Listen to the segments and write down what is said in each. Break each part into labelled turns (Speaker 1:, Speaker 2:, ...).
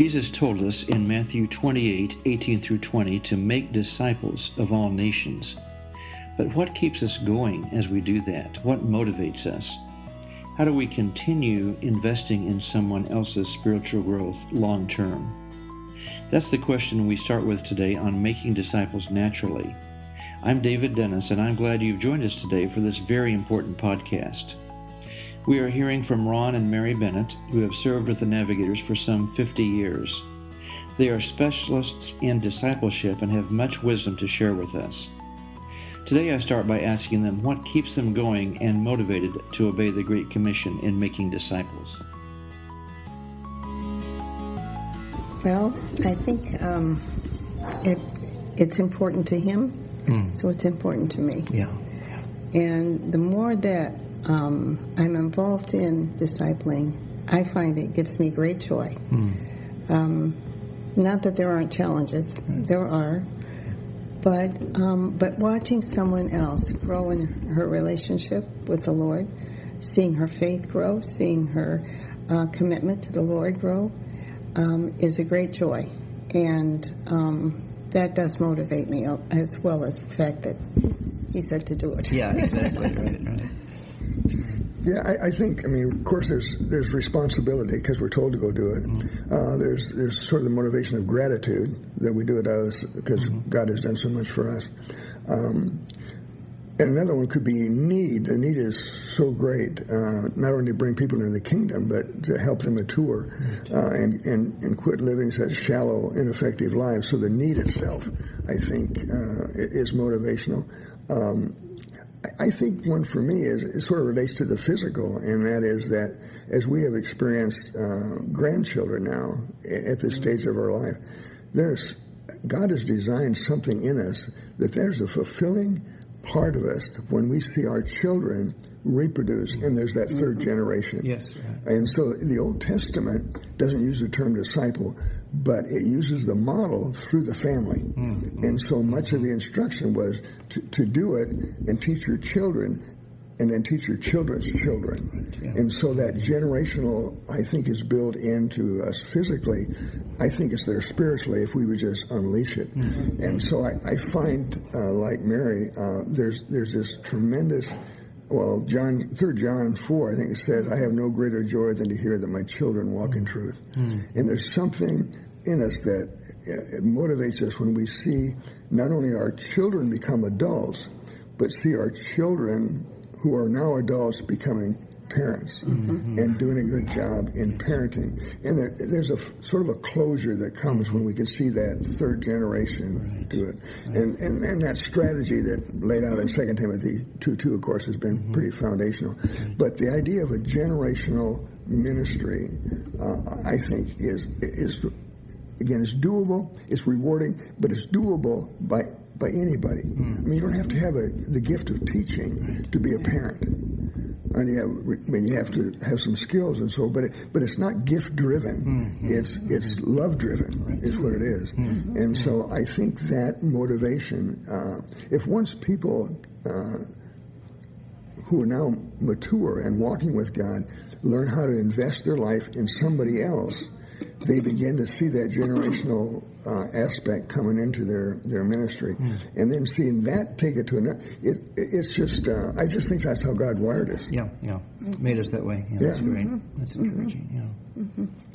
Speaker 1: Jesus told us in Matthew 28 18 through 20 to make disciples of all nations. But what keeps us going as we do that? What motivates us? How do we continue investing in someone else's spiritual growth long term? That's the question we start with today on Making Disciples Naturally. I'm David Dennis, and I'm glad you've joined us today for this very important podcast. We are hearing from Ron and Mary Bennett, who have served with the Navigators for some 50 years. They are specialists in discipleship and have much wisdom to share with us. Today I start by asking them what keeps them going and motivated to obey the Great Commission in making disciples.
Speaker 2: Well, I think um, it, it's important to him, mm. so it's important to me.
Speaker 1: Yeah.
Speaker 2: And the more that um, I'm involved in discipling, I find it gives me great joy. Mm. Um, not that there aren't challenges, there are, but um, but watching someone else grow in her relationship with the Lord, seeing her faith grow, seeing her uh, commitment to the Lord grow, um, is a great joy, and um, that does motivate me as well as the fact that he said to do it.
Speaker 1: Yeah, exactly. right, right.
Speaker 3: Yeah, I, I, think. I mean, of course, there's there's responsibility because we're told to go do it. Mm-hmm. Uh, there's there's sort of the motivation of gratitude that we do it as because mm-hmm. God has done so much for us. Um, and another one could be need. The need is so great, uh, not only to bring people into the kingdom, but to help them mature uh, and, and, and quit living such shallow, ineffective lives. So the need itself, I think, uh, is motivational. Um, I think one for me is it sort of relates to the physical, and that is that as we have experienced uh, grandchildren now at this stage of our life, there's God has designed something in us that there's a fulfilling part of us when we see our children reproduce, and there's that third generation.
Speaker 1: Yes.
Speaker 3: And so the Old Testament doesn't use the term disciple, but it uses the model through the family. Mm-hmm. And so much of the instruction was to, to do it and teach your children and then teach your children's children. Yeah. And so that generational, I think, is built into us physically. I think it's there spiritually if we would just unleash it. Mm-hmm. And so I, I find, uh, like Mary, uh, there's there's this tremendous. Well, John, third John four, I think it says, "I have no greater joy than to hear that my children walk in truth." Mm-hmm. And there's something in us that uh, it motivates us when we see not only our children become adults, but see our children who are now adults becoming parents mm-hmm. and doing a good job in parenting. And there, there's a sort of a closure that comes when we can see that third generation right. do it. Right. And, and and that strategy that laid out in 2 Timothy 2 2, of course, has been mm-hmm. pretty foundational. But the idea of a generational ministry, uh, I think, is is again, it's doable, it's rewarding, but it's doable by by anybody. Mm. I mean, you don't have to have a, the gift of teaching to be a parent. And you have, I mean, you have to have some skills and so, but it, but it's not gift driven. Mm-hmm. It's it's love driven right. is what it is. Mm-hmm. And so I think that motivation, uh, if once people uh, who are now mature and walking with God learn how to invest their life in somebody else they begin to see that generational uh, aspect coming into their, their ministry, mm. and then seeing that take it to another. It, it's just, uh, I just think that's how God wired us.
Speaker 1: Yeah, yeah, made us that way. Yeah, yeah. that's great. Mm-hmm. That's encouraging. Yeah, mm-hmm. yeah, good.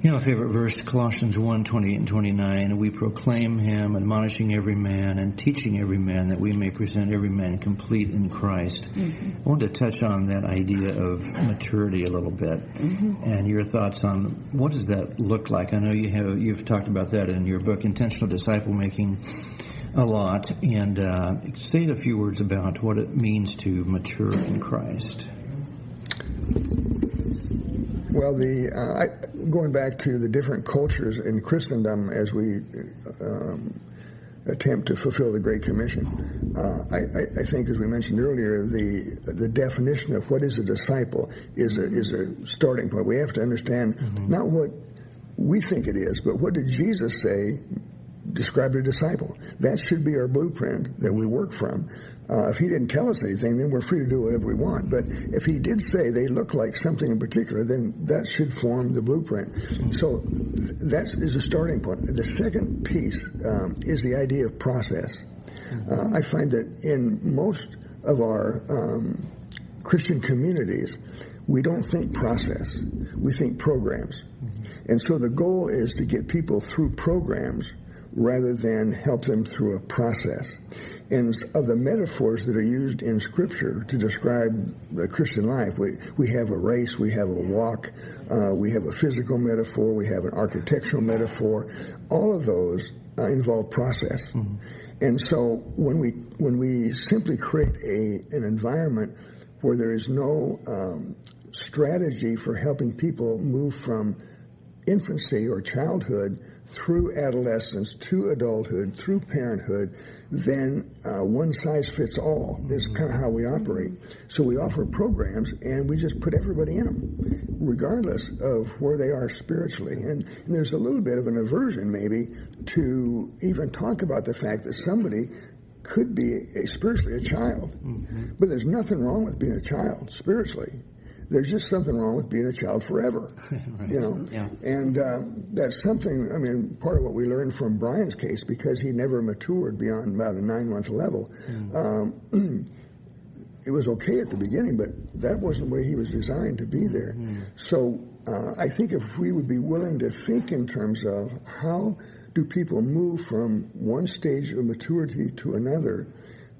Speaker 1: You know, favorite verse, Colossians 1 28 and 29. We proclaim him, admonishing every man and teaching every man that we may present every man complete in Christ. Mm-hmm. I want to touch on that idea of maturity a little bit mm-hmm. and your thoughts on what does that look like. I know you have, you've talked about that in your book, Intentional Disciple Making, a lot. And uh, say a few words about what it means to mature in Christ.
Speaker 3: Well, the uh, I, going back to the different cultures in Christendom as we um, attempt to fulfill the Great Commission, uh, I, I, think, as we mentioned earlier, the the definition of what is a disciple is a is a starting point. We have to understand mm-hmm. not what we think it is, but what did Jesus say described a disciple? That should be our blueprint that we work from. Uh, if he didn't tell us anything, then we're free to do whatever we want. But if he did say they look like something in particular, then that should form the blueprint. So that is a starting point. The second piece um, is the idea of process. Uh, I find that in most of our um, Christian communities, we don't think process, we think programs. And so the goal is to get people through programs rather than help them through a process. And of the metaphors that are used in Scripture to describe the Christian life, we, we have a race, we have a walk, uh, we have a physical metaphor, we have an architectural metaphor. All of those uh, involve process. Mm-hmm. And so when we when we simply create a an environment where there is no um, strategy for helping people move from infancy or childhood through adolescence to adulthood, through parenthood, then uh, one size fits all is mm-hmm. kind of how we operate. So we offer programs and we just put everybody in them, regardless of where they are spiritually. And, and there's a little bit of an aversion, maybe, to even talk about the fact that somebody could be a, spiritually a child. Mm-hmm. But there's nothing wrong with being a child spiritually there's just something wrong with being a child forever. right. You know, yeah. and uh, that's something. I mean, part of what we learned from Brian's case because he never matured beyond about a nine-month level. Mm. Um, it was okay at the beginning, but that wasn't where he was designed to be there. Mm. So uh, I think if we would be willing to think in terms of how do people move from one stage of maturity to another,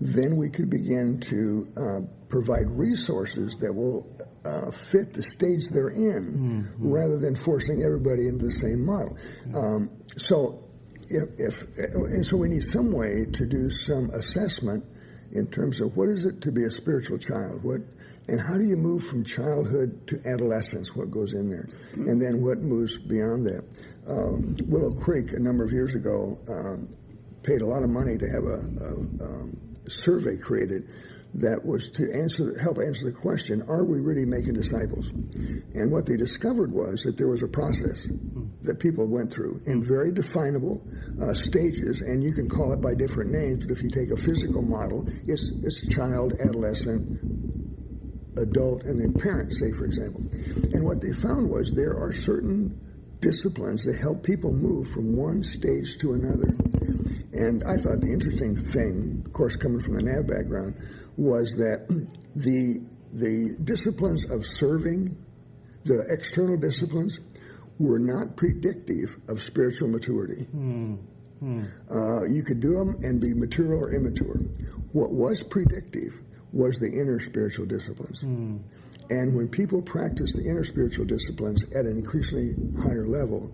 Speaker 3: then we could begin to uh, provide resources that will uh, fit the stage they're in mm-hmm. rather than forcing everybody into the same model. Um, so, if, if, and so we need some way to do some assessment in terms of what is it to be a spiritual child, what, and how do you move from childhood to adolescence, what goes in there, mm-hmm. and then what moves beyond that. Um, Willow Creek, a number of years ago, um, paid a lot of money to have a, a um, survey created that was to answer, help answer the question, are we really making disciples? And what they discovered was that there was a process that people went through in very definable uh, stages, and you can call it by different names, but if you take a physical model, it's, it's child, adolescent, adult, and then parent, say, for example. And what they found was there are certain disciplines that help people move from one stage to another. And I thought the interesting thing, of course, coming from the NAV background, was that the the disciplines of serving, the external disciplines, were not predictive of spiritual maturity. Mm. Mm. Uh, you could do them and be mature or immature. What was predictive was the inner spiritual disciplines. Mm. And when people practice the inner spiritual disciplines at an increasingly higher level,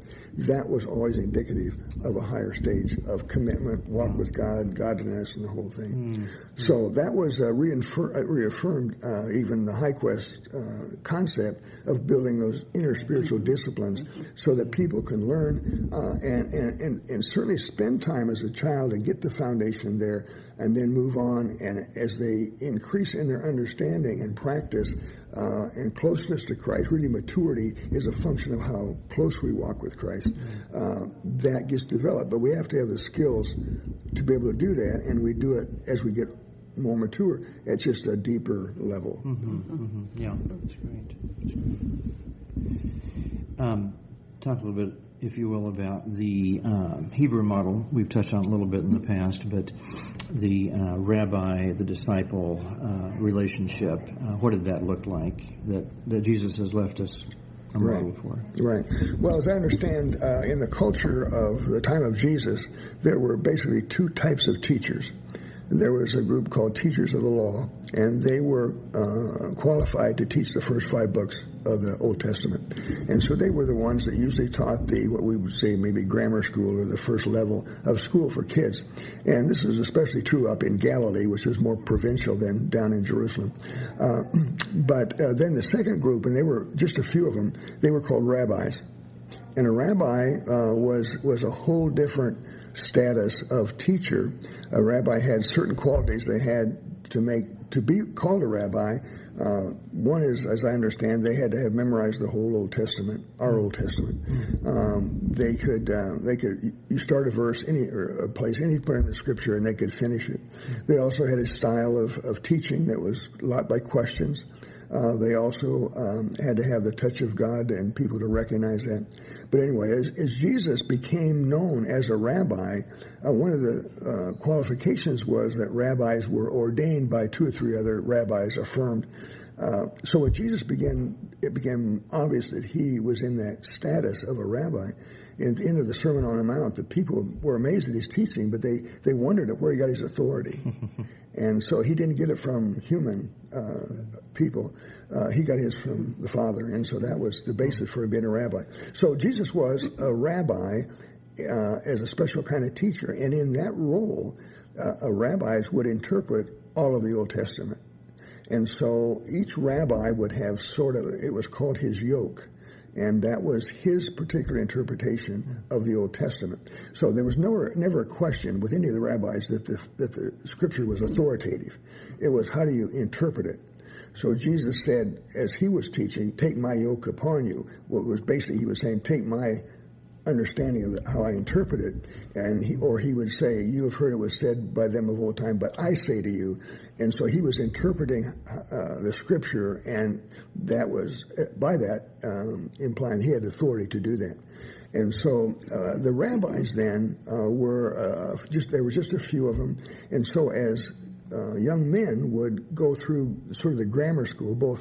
Speaker 3: that was always indicative of a higher stage of commitment, walk with God, godliness, and the whole thing. Mm. So that was uh, reinfer- uh, reaffirmed uh, even the High Quest uh, concept of building those inner spiritual disciplines so that people can learn uh, and, and, and, and certainly spend time as a child and get the foundation there and then move on. And as they increase in their understanding and practice uh, and closeness to Christ, really maturity is a function of how close we walk with Christ. Uh, that gets developed, but we have to have the skills to be able to do that, and we do it as we get more mature at just a deeper level.
Speaker 1: Mm-hmm, mm-hmm. Yeah, that's great. That's great. Um, talk a little bit if you will, about the uh, Hebrew model. We've touched on a little bit in the past, but the uh, rabbi, the disciple uh, relationship, uh, what did that look like that, that Jesus has left us a model
Speaker 3: right.
Speaker 1: for?
Speaker 3: Right. Well, as I understand, uh, in the culture of the time of Jesus, there were basically two types of teachers there was a group called Teachers of the Law, and they were uh, qualified to teach the first five books of the Old Testament. And so they were the ones that usually taught the, what we would say maybe grammar school or the first level of school for kids. And this is especially true up in Galilee, which is more provincial than down in Jerusalem. Uh, but uh, then the second group, and they were just a few of them, they were called rabbis. And a rabbi uh, was, was a whole different status of teacher. A rabbi had certain qualities they had to make to be called a rabbi, uh, one is, as I understand, they had to have memorized the whole Old Testament, our Old Testament. Um, they could, uh, they could, you start a verse any or a place anywhere in the Scripture, and they could finish it. They also had a style of, of teaching that was a lot by questions. Uh, they also um, had to have the touch of God and people to recognize that. But anyway, as, as Jesus became known as a rabbi, uh, one of the uh, qualifications was that rabbis were ordained by two or three other rabbis affirmed. Uh, so when Jesus began, it became obvious that he was in that status of a rabbi. End of the Sermon on the Mount, the people were amazed at his teaching, but they, they wondered at where he got his authority. and so he didn't get it from human uh, people. Uh, he got his from the Father, and so that was the basis for him being a rabbi. So Jesus was a rabbi uh, as a special kind of teacher, and in that role, uh, rabbis would interpret all of the Old Testament. And so each rabbi would have sort of, it was called his yoke and that was his particular interpretation of the Old Testament. So there was never, never a question with any of the rabbis that the, that the scripture was authoritative. It was how do you interpret it? So Jesus said, as he was teaching, take my yoke upon you. What was basically he was saying, take my understanding of how I interpret it, and he, or he would say, "You have heard it was said by them of old time, but I say to you." And so he was interpreting uh, the scripture, and that was by that um, implying he had authority to do that. And so uh, the rabbis then uh, were uh, just there was just a few of them, and so as uh, young men would go through sort of the grammar school, both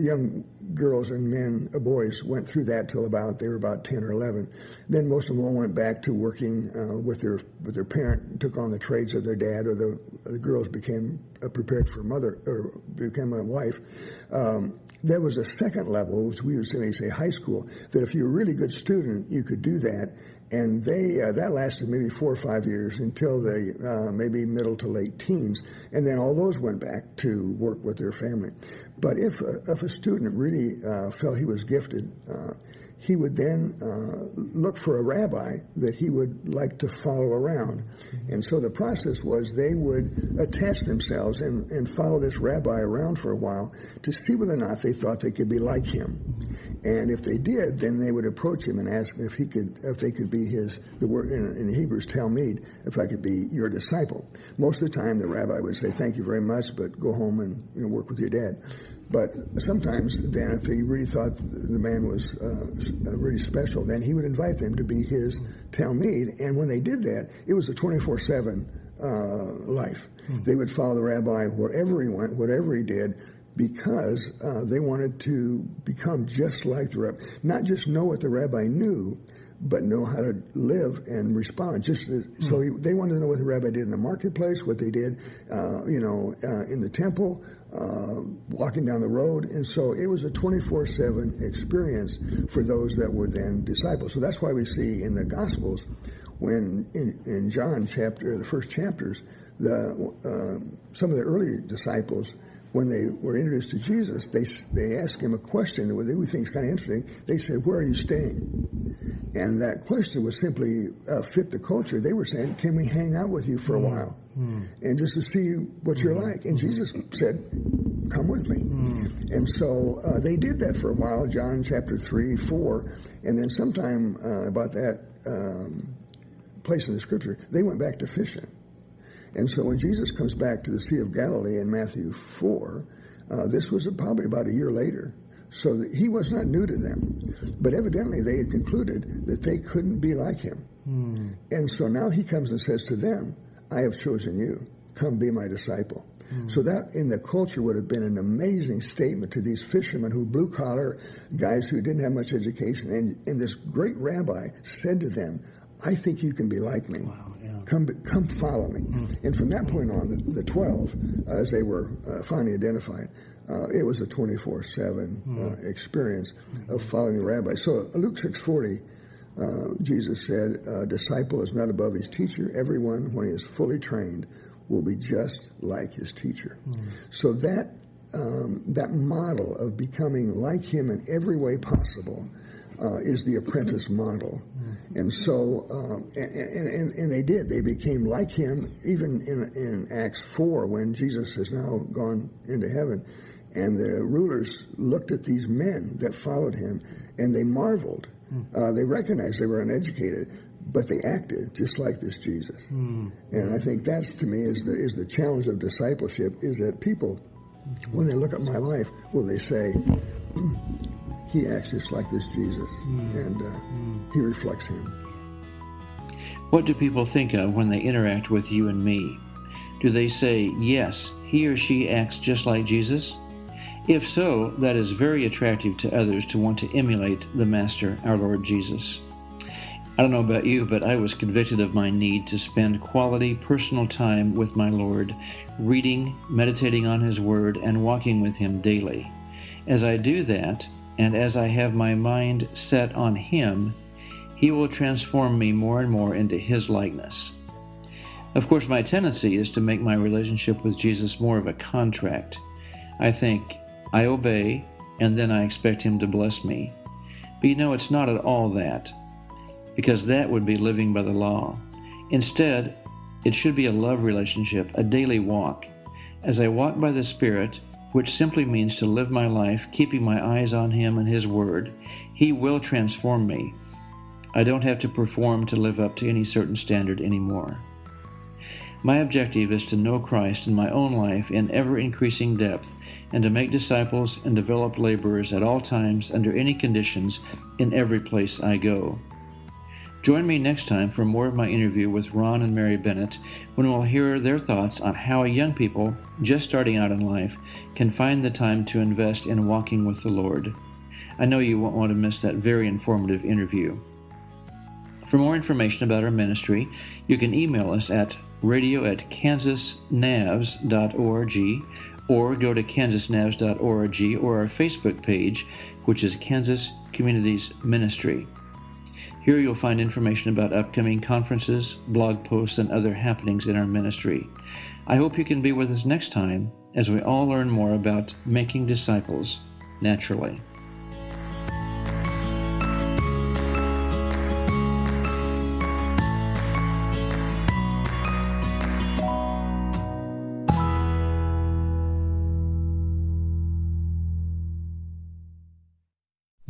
Speaker 3: the young girls and men, uh, boys, went through that till about they were about 10 or 11. Then most of them all went back to working uh, with their with their parent, took on the trades of their dad, or the, the girls became uh, prepared for mother or became a wife. Um, there was a second level, which we would say, say high school, that if you're a really good student, you could do that, and they uh, that lasted maybe four or five years until the uh, maybe middle to late teens, and then all those went back to work with their family. But if uh, if a student really uh, felt he was gifted, uh, he would then uh, look for a rabbi that he would like to follow around. And so the process was they would attach themselves and, and follow this rabbi around for a while to see whether or not they thought they could be like him. And if they did, then they would approach him and ask if he could, if they could be his. The word in, in Hebrews, talmid, if I could be your disciple. Most of the time, the rabbi would say, "Thank you very much, but go home and you know, work with your dad." But sometimes, then, if he really thought the man was uh, really special, then he would invite them to be his talmid. And when they did that, it was a 24/7 uh, life. Hmm. They would follow the rabbi wherever he went, whatever he did because uh, they wanted to become just like the rabbi. Not just know what the rabbi knew, but know how to live and respond. Just as, mm. so he, they wanted to know what the rabbi did in the marketplace, what they did, uh, you know, uh, in the temple, uh, walking down the road, and so it was a 24/7 experience for those that were then disciples. So that's why we see in the Gospels, when in, in John chapter, the first chapters, the uh, some of the early disciples when they were introduced to Jesus, they they asked him a question that we think is kind of interesting. They said, "Where are you staying?" And that question was simply uh, fit the culture. They were saying, "Can we hang out with you for a hmm. while, mm. and just to see what you're hmm. like?" And Jesus said, "Come with me." Mm. And so uh, they did that for a while. John chapter three, four, and then sometime uh, about that um, place in the scripture, they went back to fishing. And so when Jesus comes back to the Sea of Galilee in Matthew 4, uh, this was probably about a year later. So he was not new to them. But evidently they had concluded that they couldn't be like him. Hmm. And so now he comes and says to them, I have chosen you. Come be my disciple. Hmm. So that in the culture would have been an amazing statement to these fishermen who blue collar guys who didn't have much education. And, and this great rabbi said to them, I think you can be like me. Wow, yeah. Come, come follow me. Mm. And from that point on, the, the 12, uh, as they were uh, finally identified, uh, it was a 24 7 mm. experience mm-hmm. of following the rabbi. So uh, Luke 640, uh, Jesus said, A disciple is not above his teacher. Everyone, when he is fully trained, will be just like his teacher. So that, um, that model of becoming like him in every way possible uh, is the apprentice model. And so, um, and, and, and, they did. They became like him, even in, in Acts 4, when Jesus has now gone into heaven. And the rulers looked at these men that followed him, and they marveled. Uh, they recognized they were uneducated, but they acted just like this Jesus. Mm. And I think that's to me is the is the challenge of discipleship is that people, when they look at my life, will they say, he acts just like this Jesus, mm. and uh, mm. he reflects him.
Speaker 1: What do people think of when they interact with you and me? Do they say, yes, he or she acts just like Jesus? If so, that is very attractive to others to want to emulate the Master, our Lord Jesus. I don't know about you, but I was convicted of my need to spend quality personal time with my Lord, reading, meditating on His Word, and walking with Him daily. As I do that, and as I have my mind set on Him, He will transform me more and more into His likeness. Of course, my tendency is to make my relationship with Jesus more of a contract. I think, I obey, and then I expect Him to bless me. But you know, it's not at all that, because that would be living by the law. Instead, it should be a love relationship, a daily walk. As I walk by the Spirit, which simply means to live my life keeping my eyes on Him and His Word, He will transform me. I don't have to perform to live up to any certain standard anymore. My objective is to know Christ in my own life in ever increasing depth and to make disciples and develop laborers at all times under any conditions in every place I go. Join me next time for more of my interview with Ron and Mary Bennett when we'll hear their thoughts on how young people just starting out in life can find the time to invest in walking with the Lord. I know you won't want to miss that very informative interview. For more information about our ministry, you can email us at radio at kansasnavs.org or go to kansasnavs.org or our Facebook page, which is Kansas Communities Ministry. Here you'll find information about upcoming conferences, blog posts, and other happenings in our ministry. I hope you can be with us next time as we all learn more about making disciples naturally.